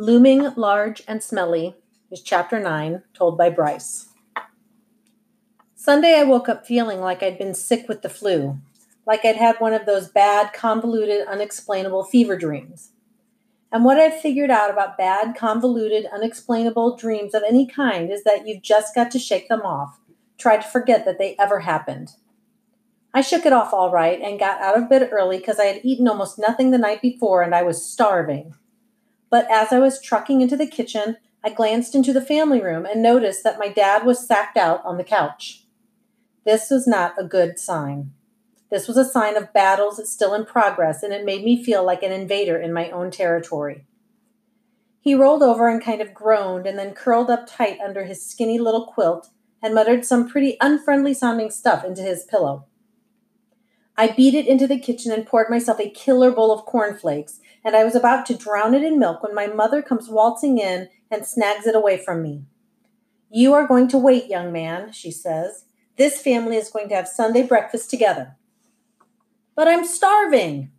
Looming Large and Smelly is chapter 9, told by Bryce. Sunday, I woke up feeling like I'd been sick with the flu, like I'd had one of those bad, convoluted, unexplainable fever dreams. And what I've figured out about bad, convoluted, unexplainable dreams of any kind is that you've just got to shake them off, try to forget that they ever happened. I shook it off all right and got out of bed early because I had eaten almost nothing the night before and I was starving. But as I was trucking into the kitchen, I glanced into the family room and noticed that my dad was sacked out on the couch. This was not a good sign. This was a sign of battles still in progress, and it made me feel like an invader in my own territory. He rolled over and kind of groaned and then curled up tight under his skinny little quilt and muttered some pretty unfriendly sounding stuff into his pillow. I beat it into the kitchen and poured myself a killer bowl of cornflakes, and I was about to drown it in milk when my mother comes waltzing in and snags it away from me. You are going to wait, young man, she says. This family is going to have Sunday breakfast together. But I'm starving.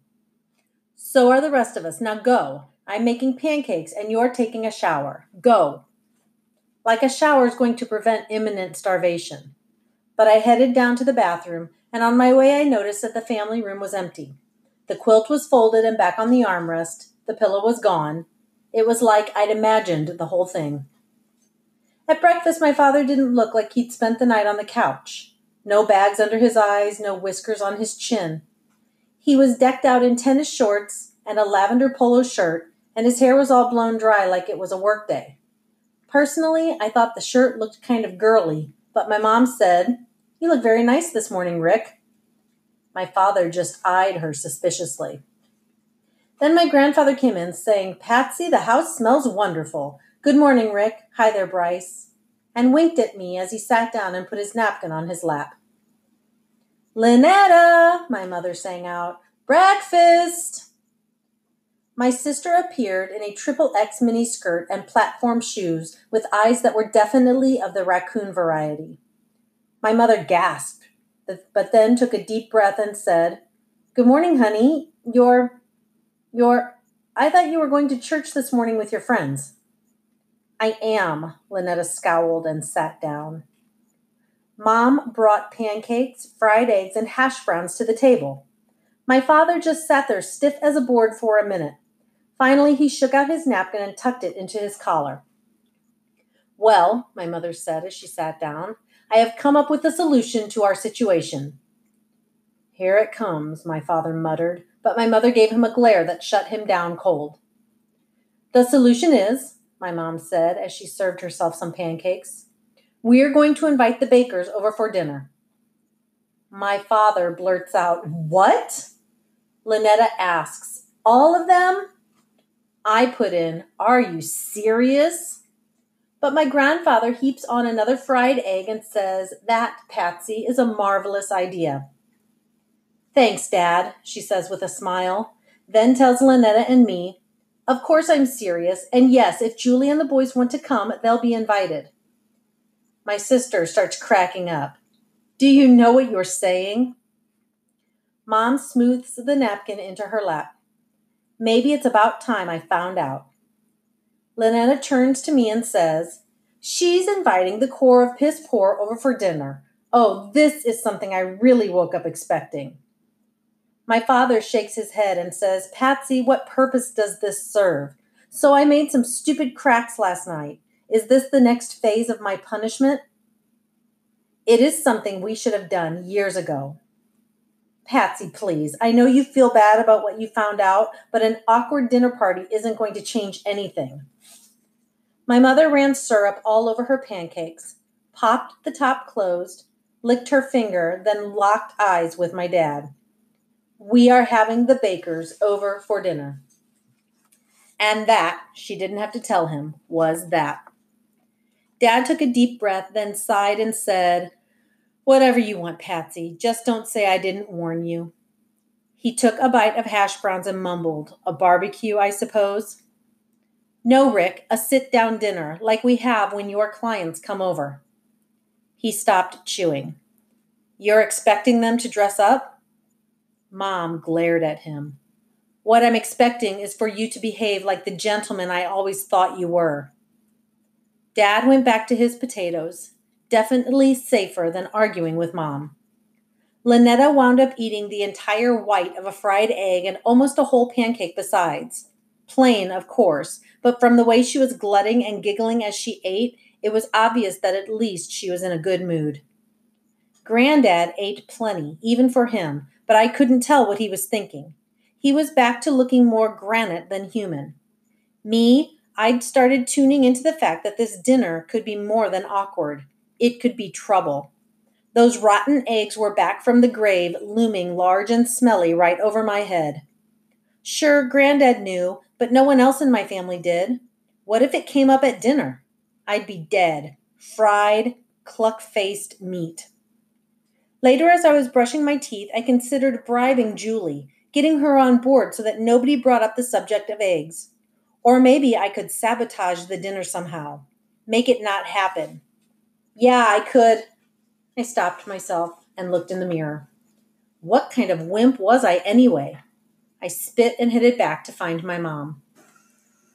So are the rest of us. Now go. I'm making pancakes and you're taking a shower. Go. Like a shower is going to prevent imminent starvation. But I headed down to the bathroom, and on my way, I noticed that the family room was empty. The quilt was folded and back on the armrest. The pillow was gone. It was like I'd imagined the whole thing. At breakfast, my father didn't look like he'd spent the night on the couch. No bags under his eyes, no whiskers on his chin. He was decked out in tennis shorts and a lavender polo shirt, and his hair was all blown dry like it was a workday. Personally, I thought the shirt looked kind of girly, but my mom said, You look very nice this morning, Rick. My father just eyed her suspiciously. Then my grandfather came in, saying, Patsy, the house smells wonderful. Good morning, Rick. Hi there, Bryce. And winked at me as he sat down and put his napkin on his lap. Lynetta, my mother sang out, breakfast. My sister appeared in a triple X mini skirt and platform shoes with eyes that were definitely of the raccoon variety. My mother gasped but then took a deep breath and said, Good morning, honey. You're, you're, I thought you were going to church this morning with your friends. I am, Lynetta scowled and sat down. Mom brought pancakes, fried eggs, and hash browns to the table. My father just sat there stiff as a board for a minute. Finally, he shook out his napkin and tucked it into his collar. Well, my mother said as she sat down, I have come up with a solution to our situation. Here it comes, my father muttered, but my mother gave him a glare that shut him down cold. The solution is, my mom said as she served herself some pancakes, we're going to invite the bakers over for dinner. My father blurts out, What? Lynetta asks, All of them? I put in, Are you serious? But my grandfather heaps on another fried egg and says, That, Patsy, is a marvelous idea. Thanks, Dad, she says with a smile, then tells Lynetta and me, Of course I'm serious, and yes, if Julie and the boys want to come, they'll be invited. My sister starts cracking up. Do you know what you're saying? Mom smooths the napkin into her lap. Maybe it's about time I found out. Lynetta turns to me and says, She's inviting the core of Piss Poor over for dinner. Oh, this is something I really woke up expecting. My father shakes his head and says, Patsy, what purpose does this serve? So I made some stupid cracks last night. Is this the next phase of my punishment? It is something we should have done years ago. Patsy, please. I know you feel bad about what you found out, but an awkward dinner party isn't going to change anything. My mother ran syrup all over her pancakes, popped the top closed, licked her finger, then locked eyes with my dad. We are having the bakers over for dinner. And that, she didn't have to tell him, was that. Dad took a deep breath, then sighed and said, Whatever you want, Patsy. Just don't say I didn't warn you. He took a bite of hash browns and mumbled, A barbecue, I suppose? No, Rick, a sit down dinner, like we have when your clients come over. He stopped chewing. You're expecting them to dress up? Mom glared at him. What I'm expecting is for you to behave like the gentleman I always thought you were. Dad went back to his potatoes, definitely safer than arguing with Mom. Lynetta wound up eating the entire white of a fried egg and almost a whole pancake besides. Plain, of course, but from the way she was glutting and giggling as she ate, it was obvious that at least she was in a good mood. Granddad ate plenty, even for him, but I couldn't tell what he was thinking. He was back to looking more granite than human. Me, I'd started tuning into the fact that this dinner could be more than awkward. It could be trouble. Those rotten eggs were back from the grave, looming large and smelly right over my head. Sure, Granddad knew, but no one else in my family did. What if it came up at dinner? I'd be dead. Fried, cluck faced meat. Later, as I was brushing my teeth, I considered bribing Julie, getting her on board so that nobody brought up the subject of eggs. Or maybe I could sabotage the dinner somehow, make it not happen. Yeah, I could. I stopped myself and looked in the mirror. What kind of wimp was I anyway? I spit and headed back to find my mom.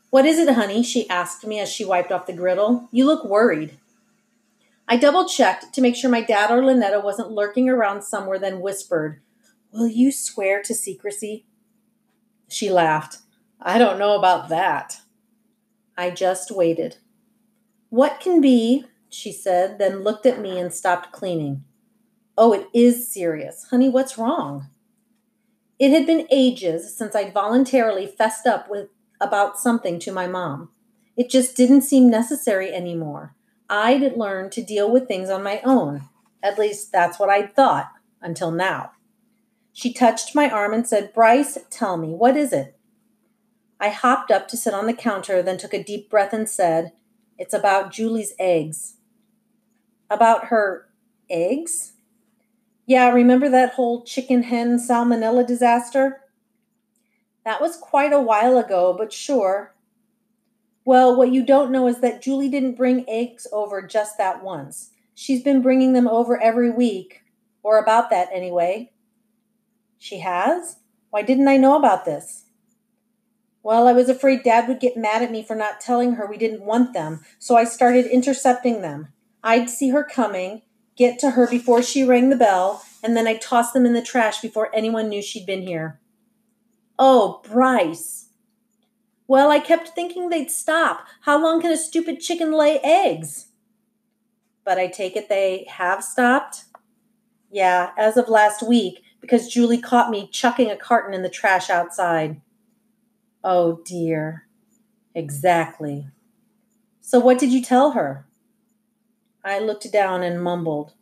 What is it, honey? she asked me as she wiped off the griddle. You look worried. I double checked to make sure my dad or Lynetta wasn't lurking around somewhere, then whispered, Will you swear to secrecy? She laughed. I don't know about that. I just waited. What can be, she said, then looked at me and stopped cleaning. Oh, it is serious. Honey, what's wrong? It had been ages since I'd voluntarily fessed up with about something to my mom. It just didn't seem necessary anymore. I'd learned to deal with things on my own. At least that's what I'd thought until now. She touched my arm and said, Bryce, tell me, what is it? I hopped up to sit on the counter, then took a deep breath and said, It's about Julie's eggs. About her eggs? Yeah, remember that whole chicken hen salmonella disaster? That was quite a while ago, but sure, well, what you don't know is that Julie didn't bring eggs over just that once. She's been bringing them over every week, or about that anyway. She has? Why didn't I know about this? Well, I was afraid Dad would get mad at me for not telling her we didn't want them, so I started intercepting them. I'd see her coming, get to her before she rang the bell, and then I'd toss them in the trash before anyone knew she'd been here. Oh, Bryce, well, I kept thinking they'd stop. How long can a stupid chicken lay eggs? But I take it they have stopped? Yeah, as of last week, because Julie caught me chucking a carton in the trash outside. Oh dear. Exactly. So what did you tell her? I looked down and mumbled.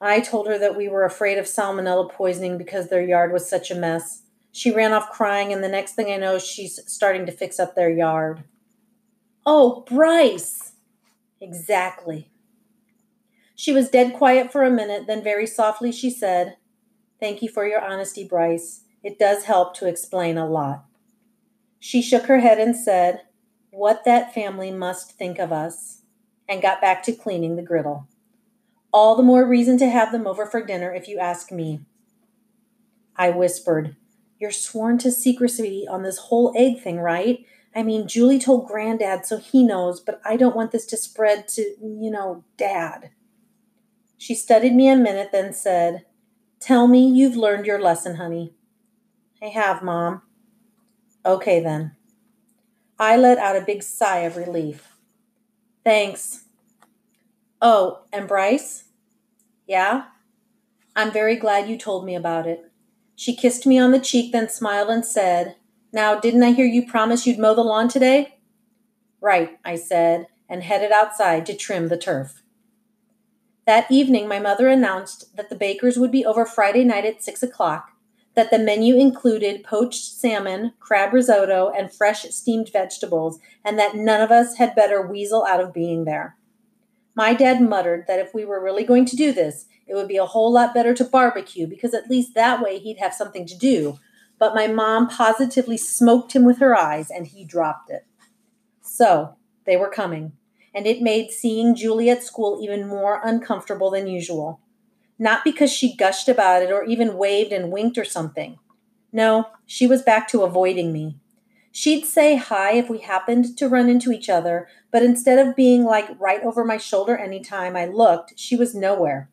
I told her that we were afraid of salmonella poisoning because their yard was such a mess. She ran off crying, and the next thing I know, she's starting to fix up their yard. Oh, Bryce! Exactly. She was dead quiet for a minute, then very softly she said, Thank you for your honesty, Bryce. It does help to explain a lot. She shook her head and said, What that family must think of us, and got back to cleaning the griddle. All the more reason to have them over for dinner, if you ask me. I whispered, you're sworn to secrecy on this whole egg thing, right? I mean, Julie told Granddad, so he knows, but I don't want this to spread to, you know, Dad. She studied me a minute, then said, Tell me you've learned your lesson, honey. I have, Mom. Okay, then. I let out a big sigh of relief. Thanks. Oh, and Bryce? Yeah? I'm very glad you told me about it. She kissed me on the cheek, then smiled and said, Now, didn't I hear you promise you'd mow the lawn today? Right, I said, and headed outside to trim the turf. That evening, my mother announced that the bakers would be over Friday night at six o'clock, that the menu included poached salmon, crab risotto, and fresh steamed vegetables, and that none of us had better weasel out of being there. My dad muttered that if we were really going to do this, it would be a whole lot better to barbecue because at least that way he'd have something to do. But my mom positively smoked him with her eyes and he dropped it. So they were coming, and it made seeing Julie at school even more uncomfortable than usual. Not because she gushed about it or even waved and winked or something. No, she was back to avoiding me. She'd say hi if we happened to run into each other, but instead of being like right over my shoulder anytime I looked, she was nowhere.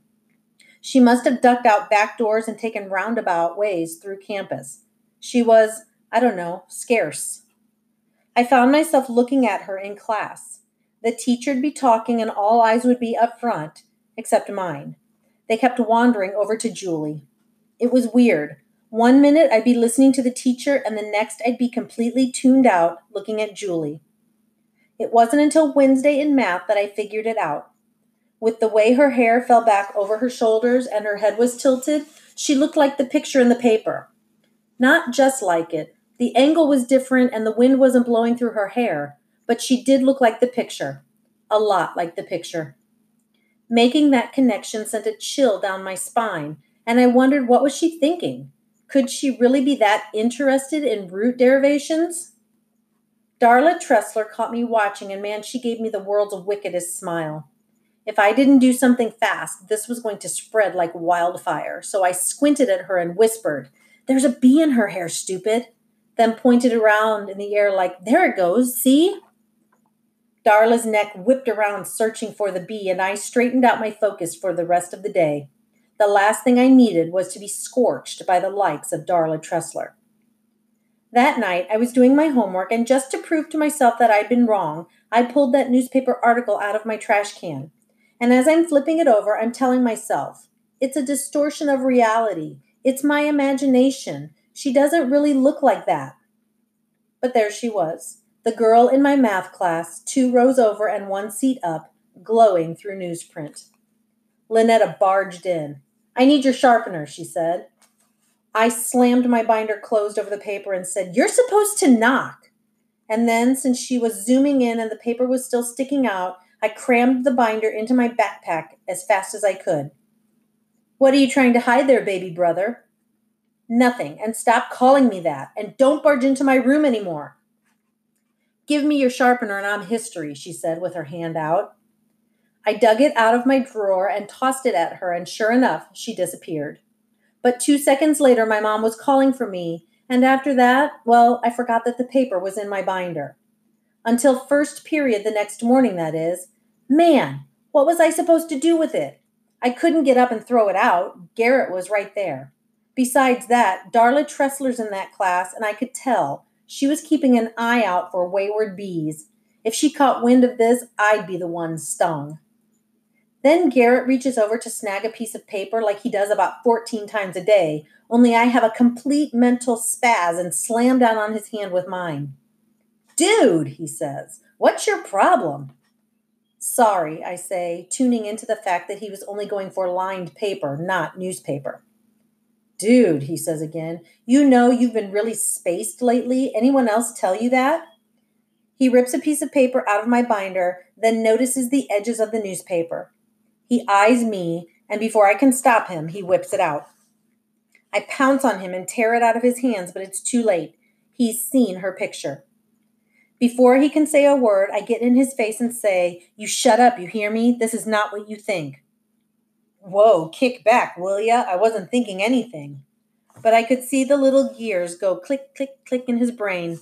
She must have ducked out back doors and taken roundabout ways through campus. She was, I don't know, scarce. I found myself looking at her in class. The teacher'd be talking and all eyes would be up front, except mine. They kept wandering over to Julie. It was weird. One minute I'd be listening to the teacher, and the next I'd be completely tuned out looking at Julie. It wasn't until Wednesday in math that I figured it out. With the way her hair fell back over her shoulders and her head was tilted, she looked like the picture in the paper. Not just like it. The angle was different and the wind wasn't blowing through her hair, but she did look like the picture. A lot like the picture. Making that connection sent a chill down my spine, and I wondered what was she thinking? Could she really be that interested in root derivations? Darla Tressler caught me watching, and man, she gave me the world's wickedest smile. If I didn't do something fast, this was going to spread like wildfire. So I squinted at her and whispered, There's a bee in her hair, stupid. Then pointed around in the air like, There it goes, see? Darla's neck whipped around searching for the bee, and I straightened out my focus for the rest of the day. The last thing I needed was to be scorched by the likes of Darla Tressler. That night, I was doing my homework, and just to prove to myself that I'd been wrong, I pulled that newspaper article out of my trash can. And as I'm flipping it over, I'm telling myself, it's a distortion of reality. It's my imagination. She doesn't really look like that. But there she was, the girl in my math class, two rows over and one seat up, glowing through newsprint. Lynetta barged in. I need your sharpener, she said. I slammed my binder closed over the paper and said, You're supposed to knock. And then, since she was zooming in and the paper was still sticking out, I crammed the binder into my backpack as fast as I could. What are you trying to hide there, baby brother? Nothing, and stop calling me that, and don't barge into my room anymore. Give me your sharpener and I'm history, she said with her hand out. I dug it out of my drawer and tossed it at her, and sure enough, she disappeared. But two seconds later, my mom was calling for me, and after that, well, I forgot that the paper was in my binder. Until first period the next morning, that is. Man, what was I supposed to do with it? I couldn't get up and throw it out. Garrett was right there. Besides that, Darla Tressler's in that class, and I could tell she was keeping an eye out for wayward bees. If she caught wind of this, I'd be the one stung. Then Garrett reaches over to snag a piece of paper like he does about 14 times a day, only I have a complete mental spaz and slam down on his hand with mine. Dude, he says, what's your problem? Sorry, I say, tuning into the fact that he was only going for lined paper, not newspaper. Dude, he says again, you know you've been really spaced lately. Anyone else tell you that? He rips a piece of paper out of my binder, then notices the edges of the newspaper. He eyes me, and before I can stop him, he whips it out. I pounce on him and tear it out of his hands, but it's too late. He's seen her picture. Before he can say a word, I get in his face and say, You shut up, you hear me? This is not what you think. Whoa, kick back, will ya? I wasn't thinking anything. But I could see the little gears go click, click, click in his brain.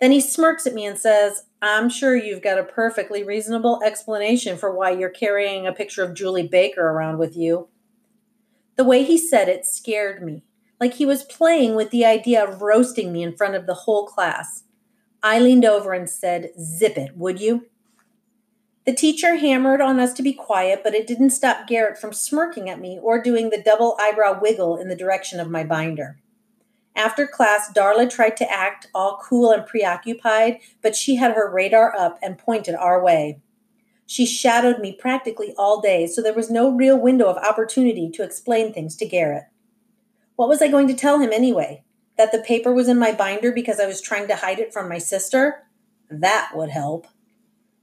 Then he smirks at me and says, I'm sure you've got a perfectly reasonable explanation for why you're carrying a picture of Julie Baker around with you. The way he said it scared me, like he was playing with the idea of roasting me in front of the whole class. I leaned over and said, Zip it, would you? The teacher hammered on us to be quiet, but it didn't stop Garrett from smirking at me or doing the double eyebrow wiggle in the direction of my binder. After class, Darla tried to act all cool and preoccupied, but she had her radar up and pointed our way. She shadowed me practically all day, so there was no real window of opportunity to explain things to Garrett. What was I going to tell him anyway? That the paper was in my binder because I was trying to hide it from my sister? That would help.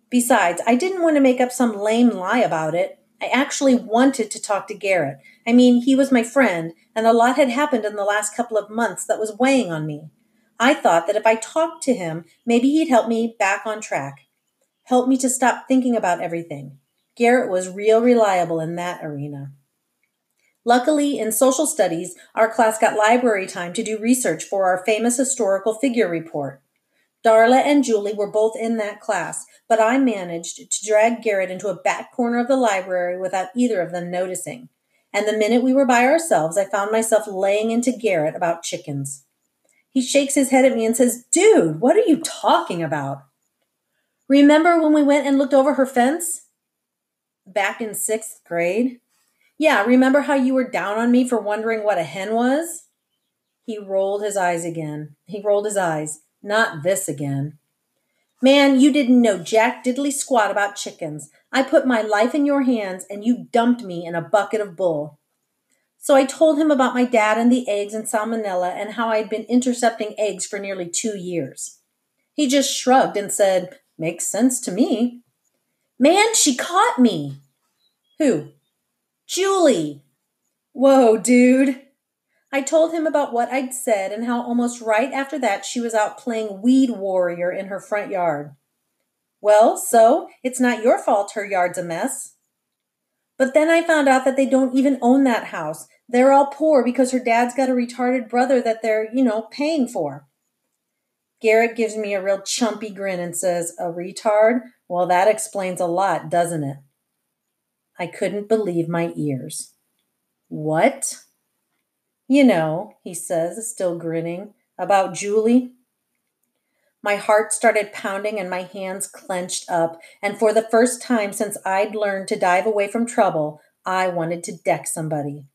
Besides, I didn't want to make up some lame lie about it. I actually wanted to talk to Garrett. I mean, he was my friend, and a lot had happened in the last couple of months that was weighing on me. I thought that if I talked to him, maybe he'd help me back on track, help me to stop thinking about everything. Garrett was real reliable in that arena. Luckily, in social studies, our class got library time to do research for our famous historical figure report. Darla and Julie were both in that class, but I managed to drag Garrett into a back corner of the library without either of them noticing. And the minute we were by ourselves, I found myself laying into Garrett about chickens. He shakes his head at me and says, Dude, what are you talking about? Remember when we went and looked over her fence? Back in sixth grade? Yeah, remember how you were down on me for wondering what a hen was? He rolled his eyes again. He rolled his eyes. Not this again. Man, you didn't know jack diddly squat about chickens. I put my life in your hands and you dumped me in a bucket of bull. So I told him about my dad and the eggs and salmonella and how I'd been intercepting eggs for nearly two years. He just shrugged and said, Makes sense to me. Man, she caught me. Who? Julie! Whoa, dude. I told him about what I'd said and how almost right after that she was out playing Weed Warrior in her front yard. Well, so it's not your fault her yard's a mess. But then I found out that they don't even own that house. They're all poor because her dad's got a retarded brother that they're, you know, paying for. Garrett gives me a real chumpy grin and says, A retard? Well, that explains a lot, doesn't it? I couldn't believe my ears. What? You know, he says, still grinning, about Julie. My heart started pounding and my hands clenched up, and for the first time since I'd learned to dive away from trouble, I wanted to deck somebody.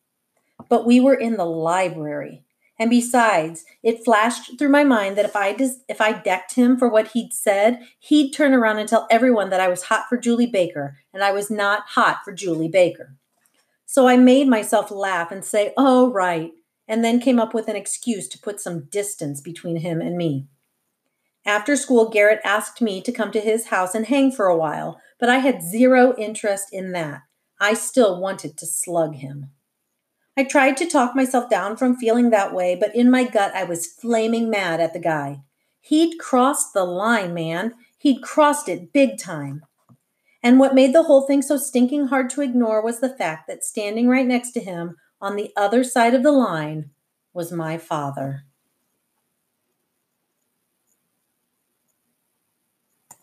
But we were in the library. And besides, it flashed through my mind that if I dis- if I decked him for what he'd said, he'd turn around and tell everyone that I was hot for Julie Baker, and I was not hot for Julie Baker. So I made myself laugh and say, "Oh, right," and then came up with an excuse to put some distance between him and me. After school, Garrett asked me to come to his house and hang for a while, but I had zero interest in that. I still wanted to slug him. I tried to talk myself down from feeling that way, but in my gut, I was flaming mad at the guy. He'd crossed the line, man. He'd crossed it big time. And what made the whole thing so stinking hard to ignore was the fact that standing right next to him on the other side of the line was my father.